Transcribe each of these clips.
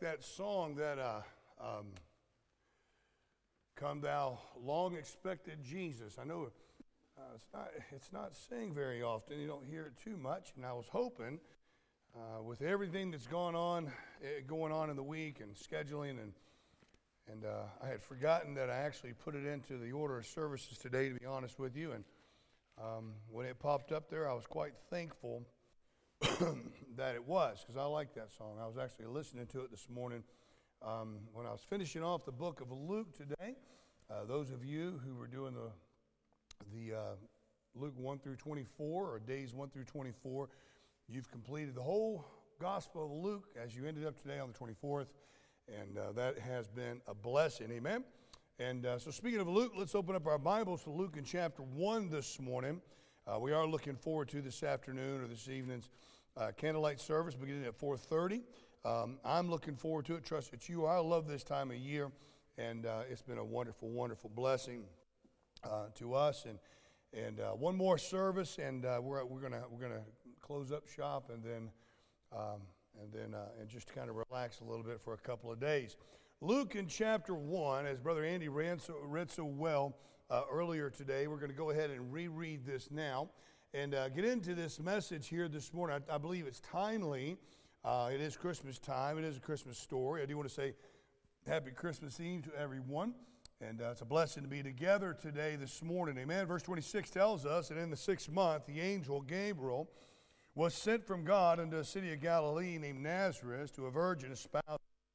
that song that uh, um, "Come Thou Long Expected Jesus." I know uh, it's not it's not sing very often. You don't hear it too much, and I was hoping, uh, with everything that's gone on, uh, going on in the week and scheduling, and and uh, I had forgotten that I actually put it into the order of services today. To be honest with you, and um, when it popped up there, I was quite thankful that it was because I like that song. I was actually listening to it this morning um, when I was finishing off the book of Luke today. Uh, those of you who were doing the the uh, Luke 1 through 24 or days 1 through 24, you've completed the whole Gospel of Luke as you ended up today on the 24th, and uh, that has been a blessing. Amen. And uh, so, speaking of Luke, let's open up our Bibles to Luke in chapter 1 this morning. Uh, we are looking forward to this afternoon or this evening's uh, candlelight service beginning at 4.30. Um, I'm looking forward to it. Trust that you are. I love this time of year, and uh, it's been a wonderful, wonderful blessing uh, to us. And and uh, one more service, and uh, we're we're gonna we're gonna close up shop, and then um, and then and just kind of relax a little bit for a couple of days. Luke in chapter one, as Brother Andy read so, read so well earlier today, we're going to go ahead and reread this now and uh, get into this message here this morning. I, I believe it's timely. Uh, it is Christmas time. It is a Christmas story. I do want to say Happy Christmas Eve to everyone. And uh, it's a blessing to be together today, this morning. Amen. Verse 26 tells us that in the sixth month, the angel Gabriel was sent from God unto a city of Galilee named Nazareth to a virgin espoused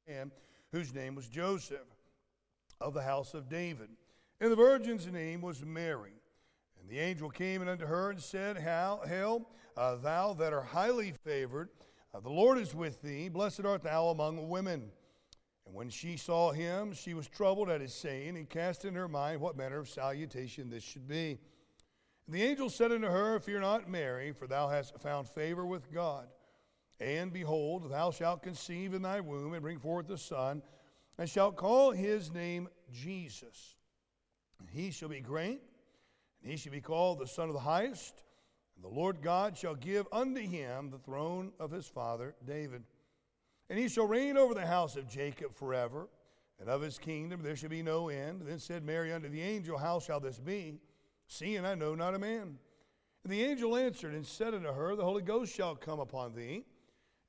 to man whose name was Joseph of the house of David. And the virgin's name was Mary. And the angel came and unto her and said, Hail, uh, thou that art highly favored, uh, the Lord is with thee. Blessed art thou among women. And when she saw him, she was troubled at his saying, and cast in her mind what manner of salutation this should be. And the angel said unto her, Fear not, Mary, for thou hast found favor with God. And behold, thou shalt conceive in thy womb and bring forth a son, and shalt call his name Jesus. He shall be great and he shall be called the Son of the Highest. And the Lord God shall give unto him the throne of his father David. And he shall reign over the house of Jacob forever, and of his kingdom there shall be no end. Then said Mary unto the angel, How shall this be? Seeing I know not a man. And the angel answered and said unto her, The Holy Ghost shall come upon thee,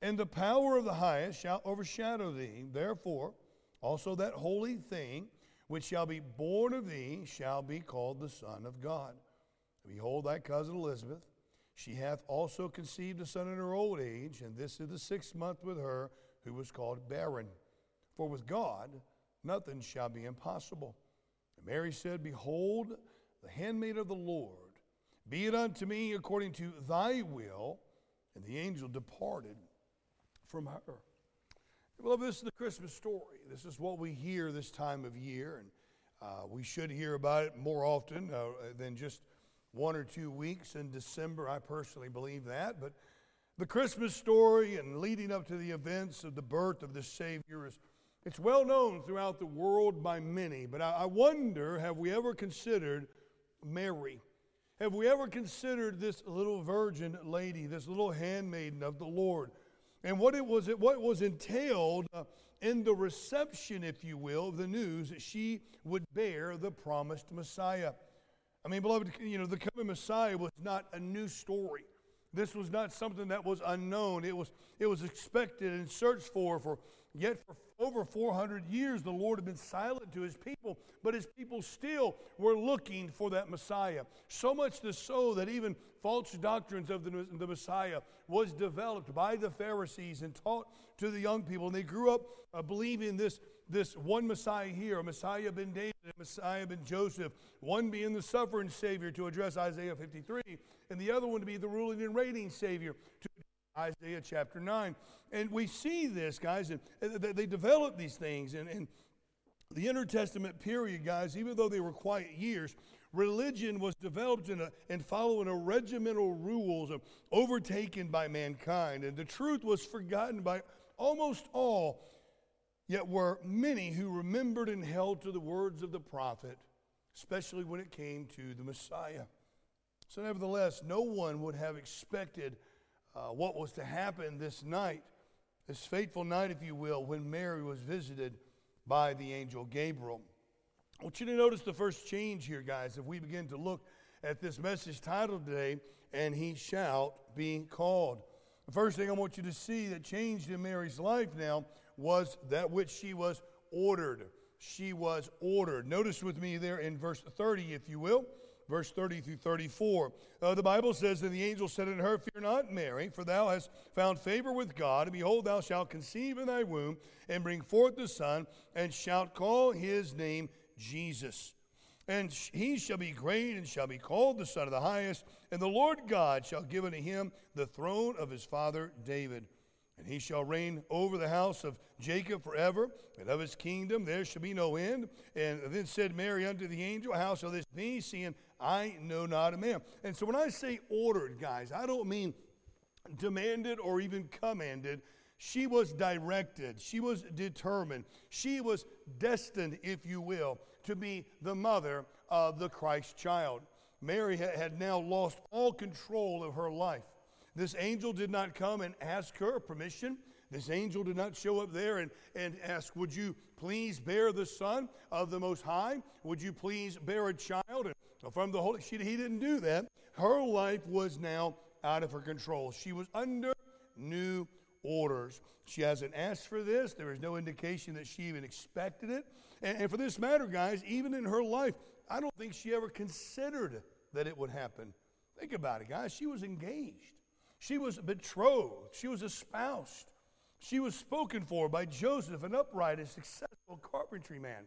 and the power of the highest shall overshadow thee. Therefore, also that holy thing which shall be born of thee shall be called the Son of God. Behold, thy cousin Elizabeth, she hath also conceived a son in her old age, and this is the sixth month with her who was called barren. For with God nothing shall be impossible. And Mary said, Behold, the handmaid of the Lord, be it unto me according to thy will. And the angel departed from her. Well, this is the Christmas story. This is what we hear this time of year, and uh, we should hear about it more often uh, than just one or two weeks in December. I personally believe that. But the Christmas story and leading up to the events of the birth of the Savior is it's well known throughout the world by many. But I, I wonder, have we ever considered Mary? Have we ever considered this little virgin lady, this little handmaiden of the Lord? And what it was what was entailed uh, in the reception if you will of the news that she would bear the promised messiah. I mean beloved you know the coming messiah was not a new story. This was not something that was unknown. It was it was expected and searched for for yet for over 400 years the lord had been silent to his people but his people still were looking for that messiah. So much the so that even false doctrines of the, the Messiah was developed by the Pharisees and taught to the young people. And they grew up uh, believing this, this one Messiah here, Messiah ben David, Messiah ben Joseph, one being the suffering Savior to address Isaiah 53, and the other one to be the ruling and reigning Savior to Isaiah chapter 9. And we see this, guys, and they developed these things. And, and the intertestament period, guys, even though they were quiet years, religion was developed in a, and following a regimental rules of, overtaken by mankind, and the truth was forgotten by almost all. Yet were many who remembered and held to the words of the prophet, especially when it came to the Messiah. So, nevertheless, no one would have expected uh, what was to happen this night this fateful night, if you will, when Mary was visited by the angel Gabriel. I want you to notice the first change here, guys, if we begin to look at this message titled today, And He Shall Be Called. The first thing I want you to see that changed in Mary's life now was that which she was ordered. She was ordered. Notice with me there in verse 30, if you will verse 30 through 34. Uh, the Bible says, And the angel said unto her, Fear not, Mary, for thou hast found favor with God, and behold, thou shalt conceive in thy womb, and bring forth a son, and shalt call his name Jesus. And he shall be great, and shall be called the Son of the Highest, and the Lord God shall give unto him the throne of his father David. And he shall reign over the house of Jacob forever, and of his kingdom there shall be no end. And then said Mary unto the angel, How shall this be, seeing I know not a man. And so when I say ordered, guys, I don't mean demanded or even commanded. She was directed, she was determined, she was destined, if you will, to be the mother of the Christ child. Mary had now lost all control of her life. This angel did not come and ask her permission. This angel did not show up there and, and ask, Would you please bear the Son of the Most High? Would you please bear a child? From the Holy, she, he didn't do that. Her life was now out of her control. She was under new orders. She hasn't asked for this. There is no indication that she even expected it. And, and for this matter, guys, even in her life, I don't think she ever considered that it would happen. Think about it, guys. She was engaged, she was betrothed, she was espoused. She was spoken for by Joseph, an upright and successful carpentry man.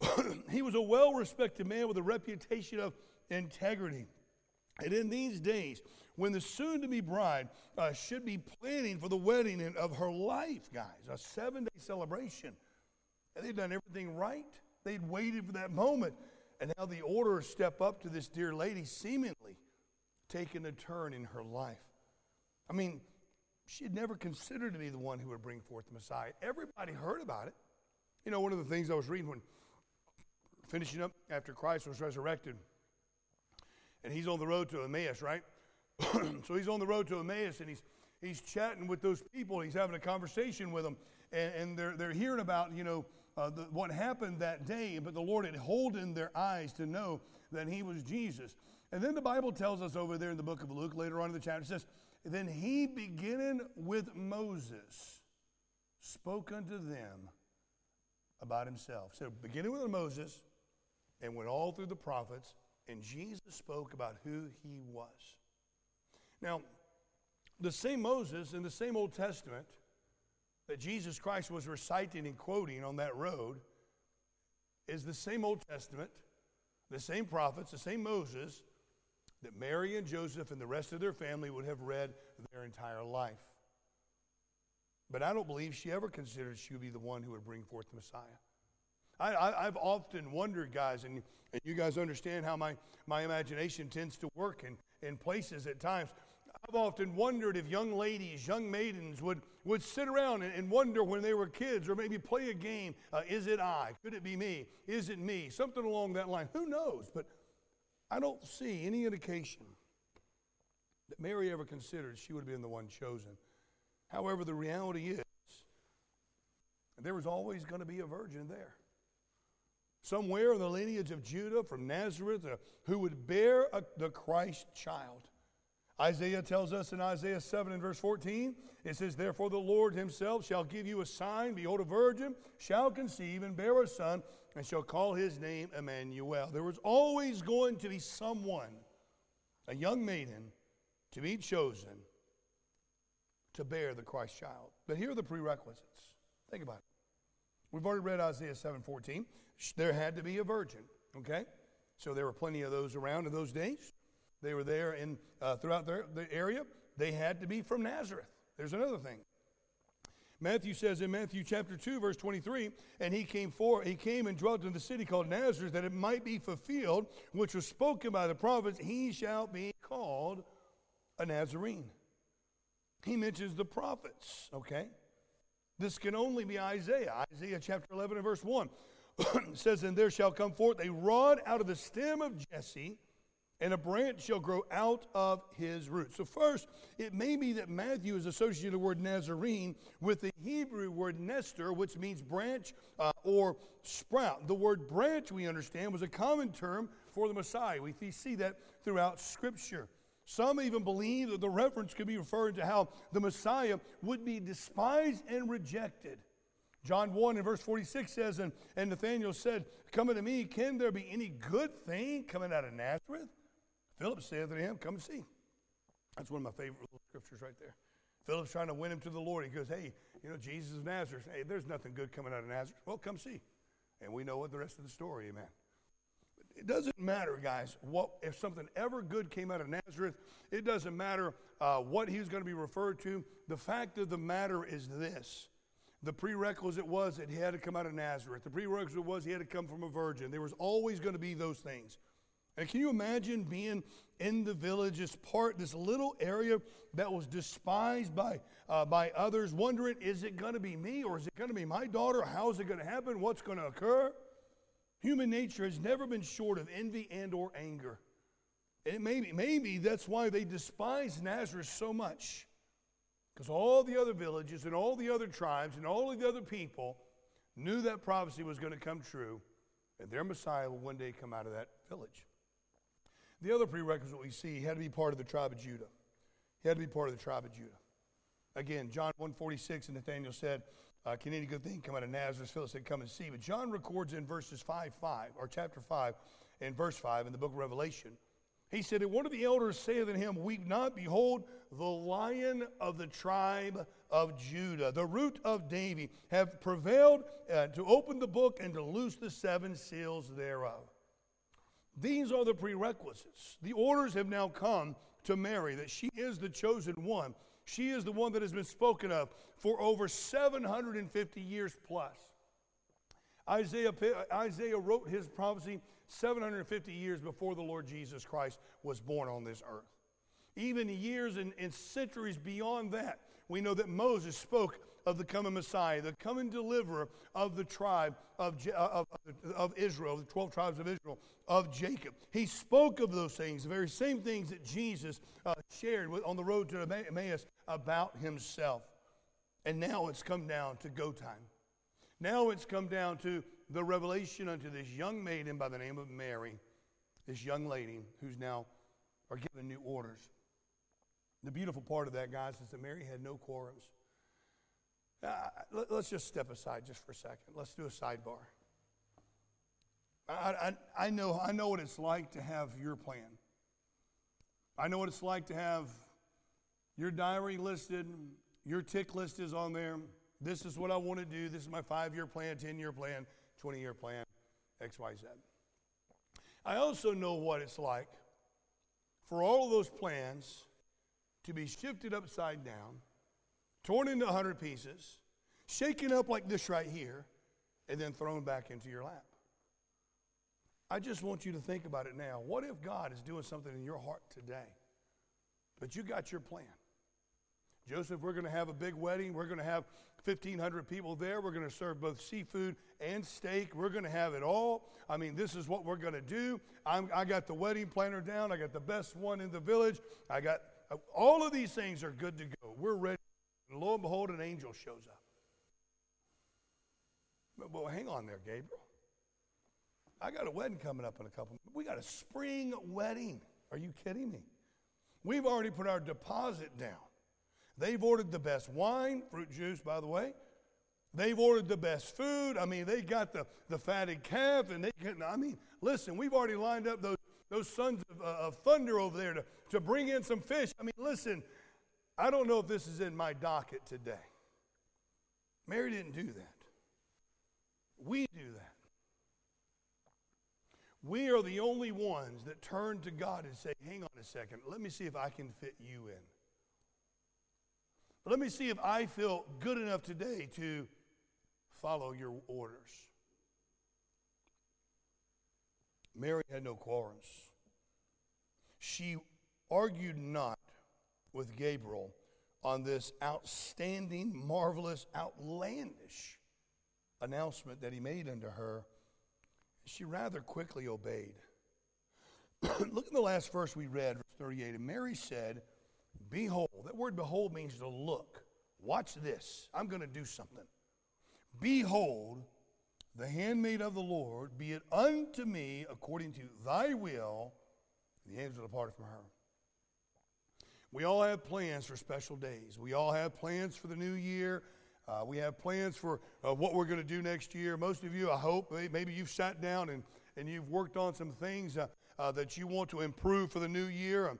he was a well respected man with a reputation of integrity. And in these days, when the soon to be bride uh, should be planning for the wedding of her life, guys, a seven day celebration, and they'd done everything right, they'd waited for that moment. And now the order step up to this dear lady seemingly taking a turn in her life. I mean, she had never considered to be the one who would bring forth the Messiah. Everybody heard about it. You know, one of the things I was reading when finishing up after Christ was resurrected. And he's on the road to Emmaus, right? so he's on the road to Emmaus and he's, he's chatting with those people. He's having a conversation with them. And, and they're, they're hearing about, you know, uh, the, what happened that day. But the Lord had holden their eyes to know that he was Jesus. And then the Bible tells us over there in the book of Luke, later on in the chapter, says, Then he, beginning with Moses, spoke unto them about himself. So, beginning with Moses, and went all through the prophets, and Jesus spoke about who he was. Now, the same Moses in the same Old Testament that Jesus Christ was reciting and quoting on that road is the same Old Testament, the same prophets, the same Moses that Mary and Joseph and the rest of their family would have read their entire life. But I don't believe she ever considered she would be the one who would bring forth the Messiah. I, have often wondered, guys, and, and you guys understand how my, my imagination tends to work in, in places at times. I've often wondered if young ladies, young maidens would, would sit around and, and wonder when they were kids or maybe play a game uh, is it I? Could it be me? Is it me? Something along that line. Who knows? But I don't see any indication that Mary ever considered she would have been the one chosen. However, the reality is, there was always going to be a virgin there somewhere in the lineage of Judah from Nazareth uh, who would bear a, the Christ child. Isaiah tells us in Isaiah 7 and verse 14, it says, Therefore the Lord himself shall give you a sign. Behold, a virgin shall conceive and bear a son, and shall call his name Emmanuel. There was always going to be someone, a young maiden, to be chosen to bear the Christ child. But here are the prerequisites. Think about it. We've already read Isaiah 7:14 there had to be a virgin, okay? So there were plenty of those around in those days. They were there in, uh, throughout their, the area. They had to be from Nazareth. There's another thing. Matthew says in Matthew chapter 2, verse 23, and he came for he came and dwelt in the city called Nazareth, that it might be fulfilled, which was spoken by the prophets, he shall be called a Nazarene. He mentions the prophets, okay? This can only be Isaiah. Isaiah chapter 11 and verse 1. says, And there shall come forth a rod out of the stem of Jesse, and a branch shall grow out of his root. So, first, it may be that Matthew is associated the word Nazarene with the Hebrew word Netzer, which means branch uh, or sprout. The word branch, we understand, was a common term for the Messiah. We see that throughout Scripture. Some even believe that the reference could be referring to how the Messiah would be despised and rejected. John 1 and verse 46 says, And, and Nathanael said, Come unto me, can there be any good thing coming out of Nazareth? Philip saith to him, Come and see. That's one of my favorite little scriptures right there. Philip's trying to win him to the Lord. He goes, Hey, you know, Jesus of Nazareth. Hey, there's nothing good coming out of Nazareth. Well, come see. And we know what the rest of the story, amen. It doesn't matter, guys, what if something ever good came out of Nazareth. It doesn't matter uh, what he's going to be referred to. The fact of the matter is this: the prerequisite was that he had to come out of Nazareth. The prerequisite was he had to come from a virgin. There was always going to be those things. And can you imagine being in the village, this part, this little area that was despised by, uh, by others, wondering, is it going to be me or is it going to be my daughter? How is it going to happen? What's going to occur? Human nature has never been short of envy and or anger. And maybe, maybe that's why they despise Nazareth so much. Because all the other villages and all the other tribes and all of the other people knew that prophecy was going to come true and their Messiah will one day come out of that village. The other prerequisite we see, he had to be part of the tribe of Judah. He had to be part of the tribe of Judah. Again, John 146, and Nathanael said, uh, Can any good thing come out of Nazareth? Philip said, Come and see. But John records in verses 5 5, or chapter 5, and verse 5 in the book of Revelation. He said, And one of the elders saith unto him, Weep not, behold, the lion of the tribe of Judah, the root of David, have prevailed uh, to open the book and to loose the seven seals thereof. These are the prerequisites. The orders have now come to Mary that she is the chosen one. She is the one that has been spoken of for over 750 years plus. Isaiah, Isaiah wrote his prophecy 750 years before the Lord Jesus Christ was born on this earth. Even years and, and centuries beyond that, we know that Moses spoke of the coming Messiah, the coming deliverer of the tribe of, of, of Israel, the 12 tribes of Israel, of Jacob. He spoke of those things, the very same things that Jesus uh, shared with, on the road to Emmaus about himself. And now it's come down to go time. Now it's come down to the revelation unto this young maiden by the name of Mary, this young lady who's now are given new orders. The beautiful part of that, guys, is that Mary had no quorums. Uh, let, us just step aside just for a second. Let's do a sidebar. I, I, I, know, I know what it's like to have your plan. I know what it's like to have your diary listed, your tick list is on there. This is what I want to do. This is my five year plan, 10 year plan, 20 year plan, XYZ. I also know what it's like for all of those plans to be shifted upside down torn into 100 pieces, shaken up like this right here, and then thrown back into your lap. I just want you to think about it now. What if God is doing something in your heart today, but you got your plan? Joseph, we're going to have a big wedding. We're going to have 1,500 people there. We're going to serve both seafood and steak. We're going to have it all. I mean, this is what we're going to do. I'm, I got the wedding planner down. I got the best one in the village. I got uh, all of these things are good to go. We're ready. And lo and behold, an angel shows up. Well, hang on there, Gabriel. I got a wedding coming up in a couple. We got a spring wedding. Are you kidding me? We've already put our deposit down. They've ordered the best wine, fruit juice, by the way. They've ordered the best food. I mean, they got the, the fatted calf, and they can, I mean, listen, we've already lined up those, those sons of, uh, of thunder over there to, to bring in some fish. I mean, listen, I don't know if this is in my docket today. Mary didn't do that. We do that. We are the only ones that turn to God and say, hang on a second, let me see if I can fit you in. Let me see if I feel good enough today to follow your orders. Mary had no quarrels. She argued not with Gabriel on this outstanding, marvelous, outlandish announcement that he made unto her. She rather quickly obeyed. Look at the last verse we read, verse 38. And Mary said, Behold, that word behold means to look. Watch this. I'm going to do something. Behold, the handmaid of the Lord, be it unto me according to thy will. The angel departed from her. We all have plans for special days. We all have plans for the new year. Uh, we have plans for uh, what we're going to do next year. Most of you, I hope, maybe you've sat down and, and you've worked on some things uh, uh that you want to improve for the new year. Um,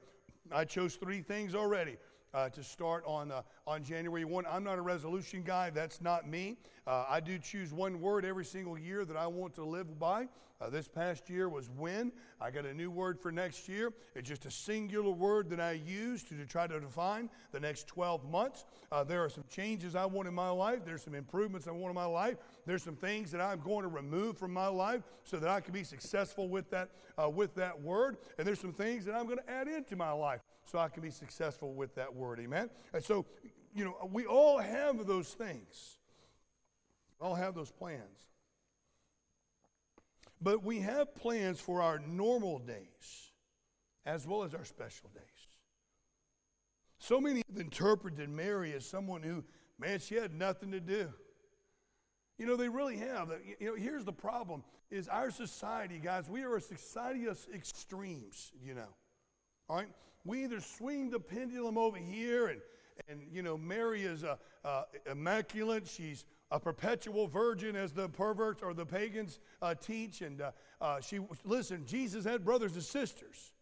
I chose three things already uh, to start on, uh, on January 1. I'm not a resolution guy, that's not me. Uh, I do choose one word every single year that I want to live by. Uh, this past year was when. I got a new word for next year. It's just a singular word that I use to, to try to define the next 12 months. Uh, there are some changes I want in my life, there's some improvements I want in my life, there's some things that I'm going to remove from my life so that I can be successful with that, uh, with that word. And there's some things that I'm going to add into my life so I can be successful with that word. Amen? And so, you know, we all have those things, we all have those plans. But we have plans for our normal days as well as our special days. So many have interpreted Mary as someone who, man, she had nothing to do. You know, they really have. You know, here's the problem is our society, guys, we are a society of extremes, you know. All right? We either swing the pendulum over here and, and you know, Mary is a, a immaculate. She's a perpetual virgin, as the perverts or the pagans uh, teach. And uh, uh, she, listen, Jesus had brothers and sisters.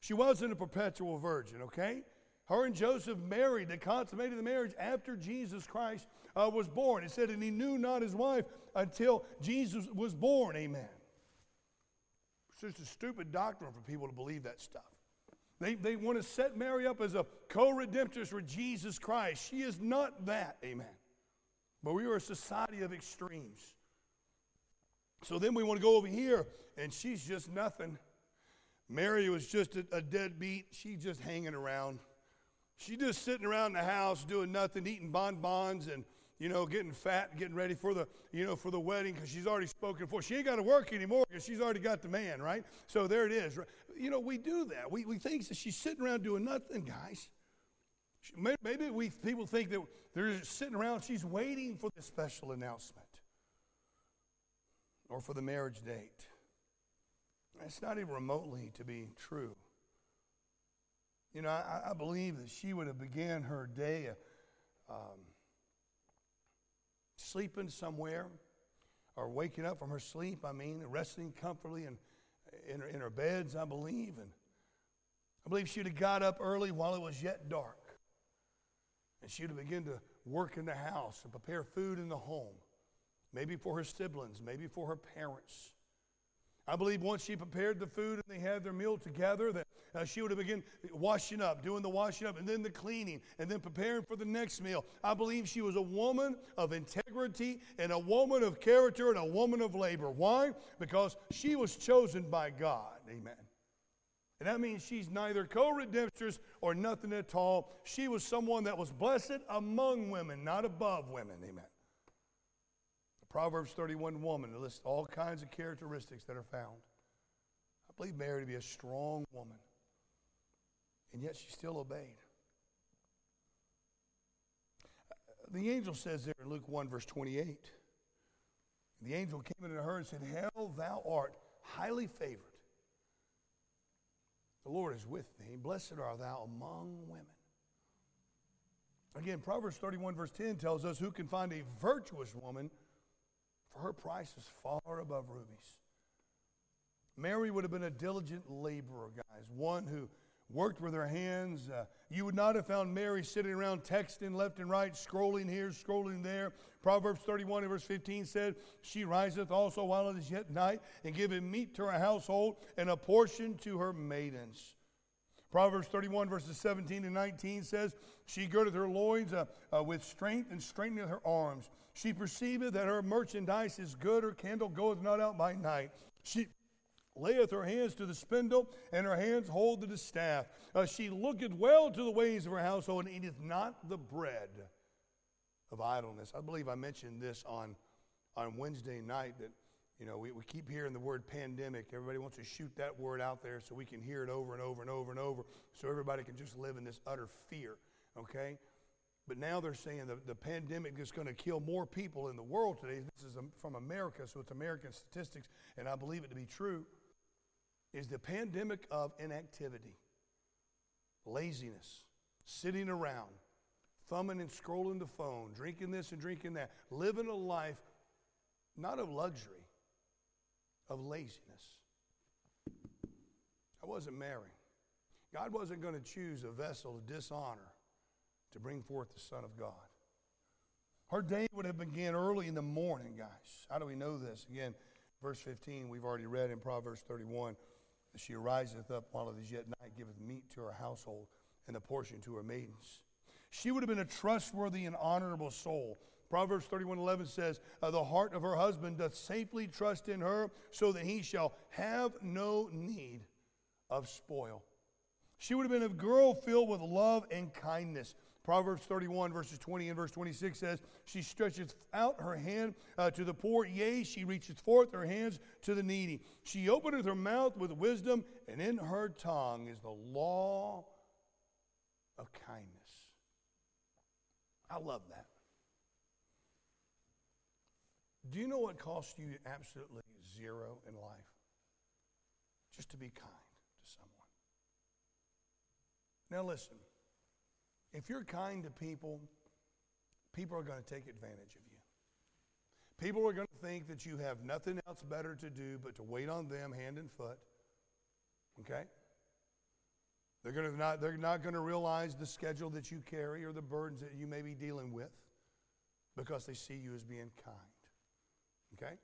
She wasn't a perpetual virgin, okay? Her and Joseph married, they consummated the marriage after Jesus Christ uh, was born. It said, and he knew not his wife until Jesus was born. Amen. It's just a stupid doctrine for people to believe that stuff. They, they want to set Mary up as a co redemptress with Jesus Christ. She is not that, amen. But we are a society of extremes. So then we want to go over here, and she's just nothing. Mary was just a, a deadbeat. She's just hanging around. She's just sitting around the house doing nothing, eating bonbons and you know, getting fat, getting ready for the, you know, for the wedding because she's already spoken for. She ain't got to work anymore because she's already got the man, right? So there it is. You know, we do that. We, we think that she's sitting around doing nothing, guys. Maybe we people think that they're sitting around, she's waiting for the special announcement or for the marriage date. It's not even remotely to be true. You know, I, I believe that she would have began her day um, sleeping somewhere or waking up from her sleep, I mean, resting comfortably in, in, her, in her beds, I believe. And I believe she'd have got up early while it was yet dark. And she'd have begun to work in the house and prepare food in the home, maybe for her siblings, maybe for her parents. I believe once she prepared the food and they had their meal together, that uh, she would have begun washing up, doing the washing up, and then the cleaning, and then preparing for the next meal. I believe she was a woman of integrity and a woman of character and a woman of labor. Why? Because she was chosen by God. Amen. And that means she's neither co redemptress or nothing at all. She was someone that was blessed among women, not above women. Amen. Proverbs 31 woman to list all kinds of characteristics that are found. I believe Mary to be a strong woman, and yet she still obeyed. The angel says there in Luke 1, verse 28, the angel came into her and said, Hail, thou art highly favored. The Lord is with thee. Blessed art thou among women. Again, Proverbs 31, verse 10 tells us who can find a virtuous woman for her price is far above rubies. Mary would have been a diligent laborer, guys, one who worked with her hands. Uh, you would not have found Mary sitting around texting left and right, scrolling here, scrolling there. Proverbs 31 and verse 15 said, She riseth also while it is yet night, and giveth meat to her household, and a portion to her maidens. Proverbs 31 verses 17 and 19 says, She girdeth her loins uh, uh, with strength, and strengtheneth her arms. She perceiveth that her merchandise is good, her candle goeth not out by night. She layeth her hands to the spindle, and her hands hold to the staff. Uh, she looketh well to the ways of her household, and eateth not the bread of idleness. I believe I mentioned this on, on Wednesday night that You know, we, we keep hearing the word pandemic. Everybody wants to shoot that word out there so we can hear it over and over and over and over so everybody can just live in this utter fear, okay? But now they're saying the, the pandemic is going to kill more people in the world today. This is um, from America, so it's American statistics, and I believe it to be true. Is the pandemic of inactivity, laziness, sitting around, thumbing and scrolling the phone, drinking this and drinking that, living a life not of luxury, of laziness. I wasn't married. God wasn't going to choose a vessel of dishonor to bring forth the Son of God. Her day would have begun early in the morning, guys. How do we know this? Again, verse 15, we've already read in Proverbs 31 that she ariseth up while it is yet night, giveth meat to her household and a portion to her maidens. She would have been a trustworthy and honorable soul. Proverbs 31:11 says, uh, "The heart of her husband doth safely trust in her, so that he shall have no need of spoil." She would have been a girl filled with love and kindness. Proverbs 31, verses 20 and verse 26 says, She stretcheth out her hand uh, to the poor, yea, she reacheth forth her hands to the needy. She openeth her mouth with wisdom, and in her tongue is the law of kindness. I love that. Do you know what costs you absolutely zero in life? Just to be kind to someone. Now, listen. If you're kind to people, people are going to take advantage of you. People are going to think that you have nothing else better to do but to wait on them hand and foot. Okay? They're, going to not, they're not going to realize the schedule that you carry or the burdens that you may be dealing with because they see you as being kind. Okay?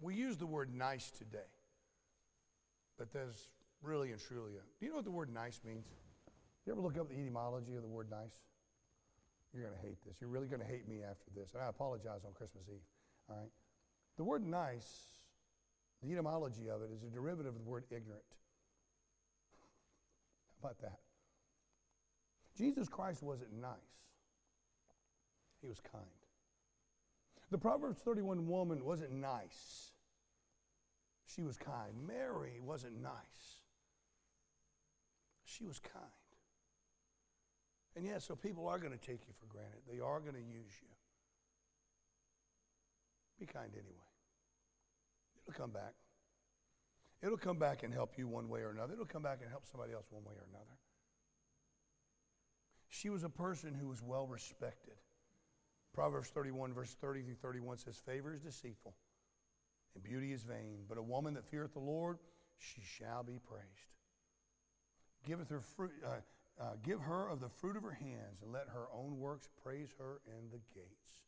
We use the word nice today, but there's really and truly a. Do you know what the word nice means? You ever look up the etymology of the word nice? You're going to hate this. You're really going to hate me after this. And I apologize on Christmas Eve. All right? The word nice, the etymology of it is a derivative of the word ignorant. How about that? Jesus Christ wasn't nice, he was kind. The Proverbs 31 woman wasn't nice, she was kind. Mary wasn't nice, she was kind. And yeah, so people are going to take you for granted. They are going to use you. Be kind anyway. It'll come back. It'll come back and help you one way or another. It'll come back and help somebody else one way or another. She was a person who was well respected. Proverbs 31, verse 30 through 31 says, Favor is deceitful, and beauty is vain, but a woman that feareth the Lord, she shall be praised. Giveth her fruit, uh, uh, give her of the fruit of her hands, and let her own works praise her in the gates.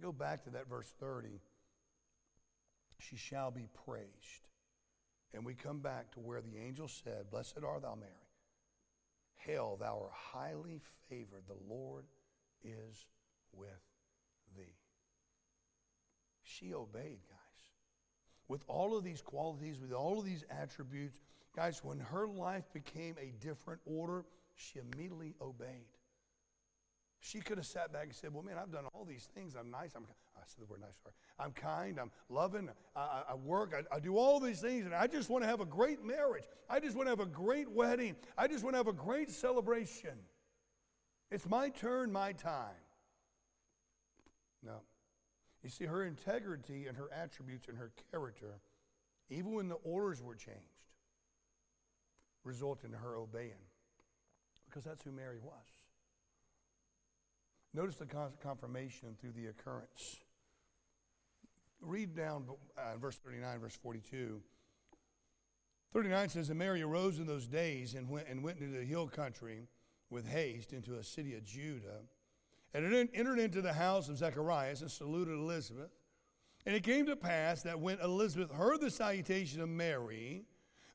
Go back to that verse 30. She shall be praised. And we come back to where the angel said, Blessed art thou, Mary. Hail, thou art highly favored. The Lord is with thee. She obeyed, guys. With all of these qualities, with all of these attributes, Guys, when her life became a different order, she immediately obeyed. She could have sat back and said, Well, man, I've done all these things. I'm nice. I'm, I said the word nice, sorry. I'm kind. I'm loving. I, I work. I, I do all these things. And I just want to have a great marriage. I just want to have a great wedding. I just want to have a great celebration. It's my turn, my time. No. You see, her integrity and her attributes and her character, even when the orders were changed, result in her obeying because that's who Mary was. Notice the confirmation through the occurrence. Read down uh, verse 39, verse 42. 39 says, And Mary arose in those days and went, and went into the hill country with haste into a city of Judah, and entered into the house of Zacharias and saluted Elizabeth. And it came to pass that when Elizabeth heard the salutation of Mary,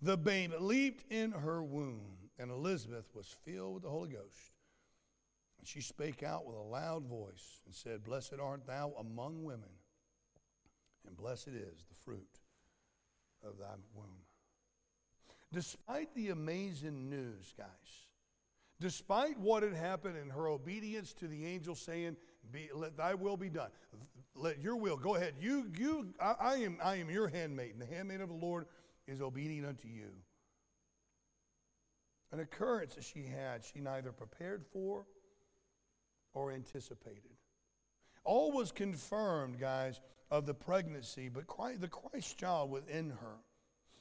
the babe leaped in her womb, and Elizabeth was filled with the Holy Ghost. And she spake out with a loud voice and said, Blessed art thou among women, and blessed is the fruit of thy womb. Despite the amazing news, guys, despite what had happened in her obedience to the angel saying, Let thy will be done, let your will go ahead. You, you, I, I am, I am your handmaid, and the handmaid of the Lord is obedient unto you. An occurrence that she had, she neither prepared for or anticipated. All was confirmed, guys, of the pregnancy, but Christ, the Christ child within her.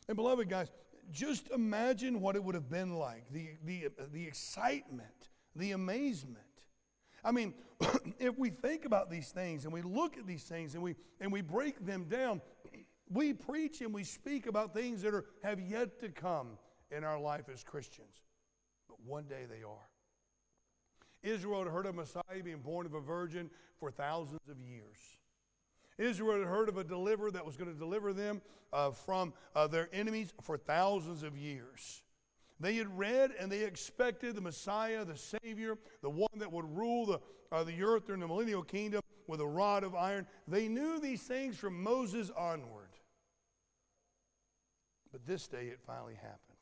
And beloved guys, just imagine what it would have been like the, the, the excitement, the amazement. I mean, if we think about these things and we look at these things and we, and we break them down, we preach and we speak about things that are, have yet to come in our life as Christians. But one day they are. Israel had heard of Messiah being born of a virgin for thousands of years. Israel had heard of a deliverer that was going to deliver them uh, from uh, their enemies for thousands of years. They had read and they expected the Messiah, the Savior, the one that would rule the, uh, the earth during the millennial kingdom with a rod of iron. They knew these things from Moses onward. But this day it finally happened.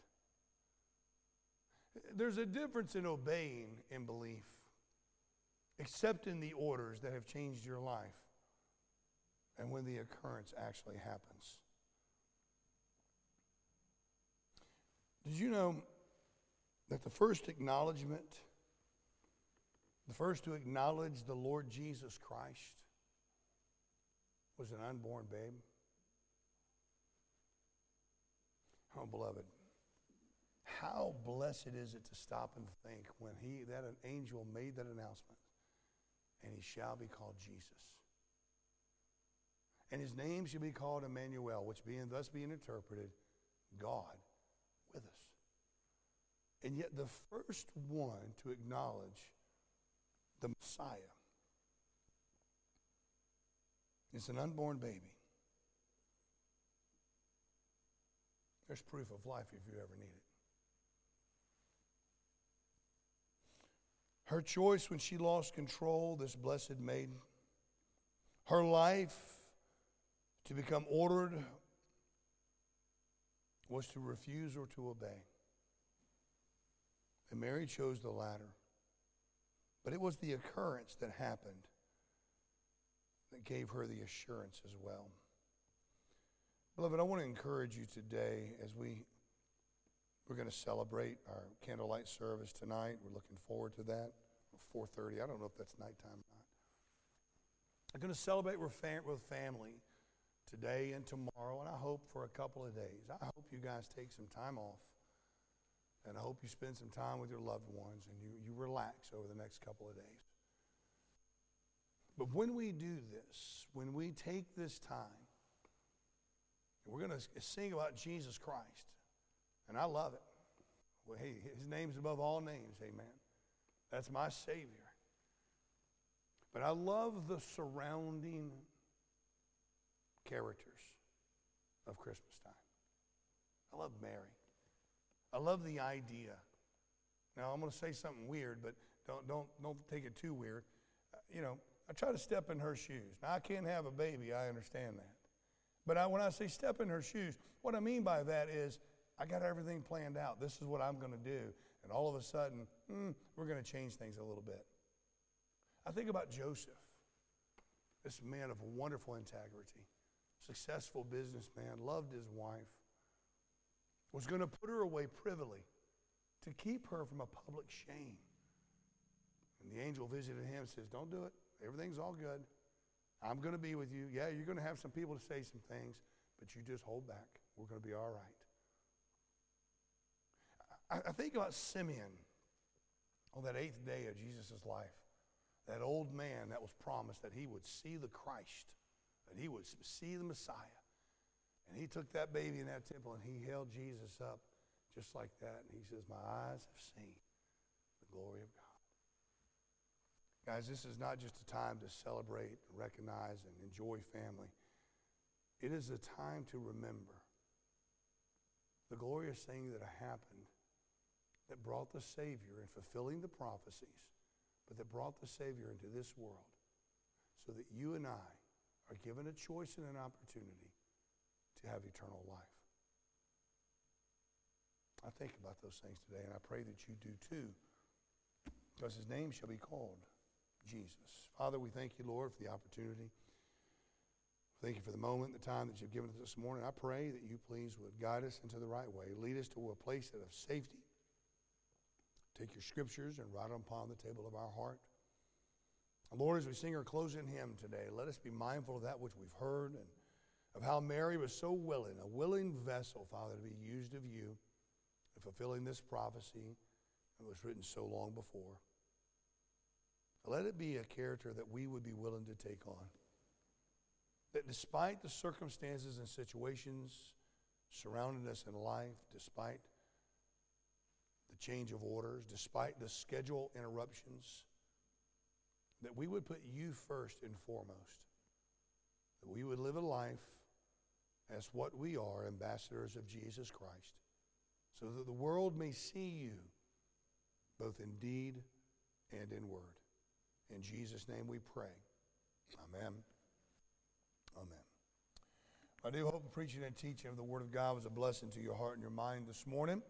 There's a difference in obeying in belief, accepting the orders that have changed your life and when the occurrence actually happens. Did you know that the first acknowledgement, the first to acknowledge the Lord Jesus Christ, was an unborn babe? Oh, beloved, how blessed is it to stop and think when he, that an angel made that announcement, and he shall be called Jesus and his name shall be called Emmanuel, which being thus being interpreted, God with us. And yet the first one to acknowledge the Messiah is an unborn baby. There's proof of life if you ever need it. Her choice when she lost control, this blessed maiden, her life to become ordered was to refuse or to obey. And Mary chose the latter. But it was the occurrence that happened that gave her the assurance as well. Beloved, I want to encourage you today as we we're going to celebrate our candlelight service tonight. We're looking forward to that. 4:30. I don't know if that's nighttime or not. I'm going to celebrate with, fam- with family today and tomorrow, and I hope for a couple of days. I hope you guys take some time off. And I hope you spend some time with your loved ones and you, you relax over the next couple of days. But when we do this, when we take this time, we're going to sing about Jesus Christ. And I love it. Well, hey, his name's above all names, amen. That's my Savior. But I love the surrounding characters of Christmas time. I love Mary. I love the idea. Now I'm going to say something weird, but don't don't don't take it too weird. Uh, you know, I try to step in her shoes. Now I can't have a baby. I understand that. But I, when I say step in her shoes, what I mean by that is I got everything planned out. This is what I'm going to do. And all of a sudden, mm, we're going to change things a little bit. I think about Joseph, this man of wonderful integrity successful businessman, loved his wife, was going to put her away privily to keep her from a public shame. And the angel visited him and says, Don't do it. Everything's all good. I'm going to be with you. Yeah, you're going to have some people to say some things, but you just hold back. We're going to be all right. I, I think about Simeon on that eighth day of Jesus' life. That old man that was promised that he would see the Christ that he would see the Messiah. And he took that baby in that temple and he held Jesus up just like that. And he says, My eyes have seen the glory of God. Guys, this is not just a time to celebrate, recognize, and enjoy family. It is a time to remember the glorious thing that happened that brought the Savior in fulfilling the prophecies, but that brought the Savior into this world so that you and I are given a choice and an opportunity to have eternal life. I think about those things today, and I pray that you do too, because his name shall be called Jesus. Father, we thank you, Lord, for the opportunity Thank you for the moment, the time that you've given us this morning. I pray that you please would guide us into the right way, lead us to a place of safety. Take your scriptures and write them upon the table of our heart. Lord, as we sing our closing hymn today, let us be mindful of that which we've heard and of how Mary was so willing, a willing vessel, Father, to be used of you in fulfilling this prophecy that was written so long before. Let it be a character that we would be willing to take on. That despite the circumstances and situations surrounding us in life, despite the change of orders, despite the schedule interruptions, that we would put you first and foremost. That we would live a life as what we are, ambassadors of Jesus Christ, so that the world may see you both in deed and in word. In Jesus' name we pray. Amen. Amen. I do hope the preaching and teaching of the Word of God was a blessing to your heart and your mind this morning.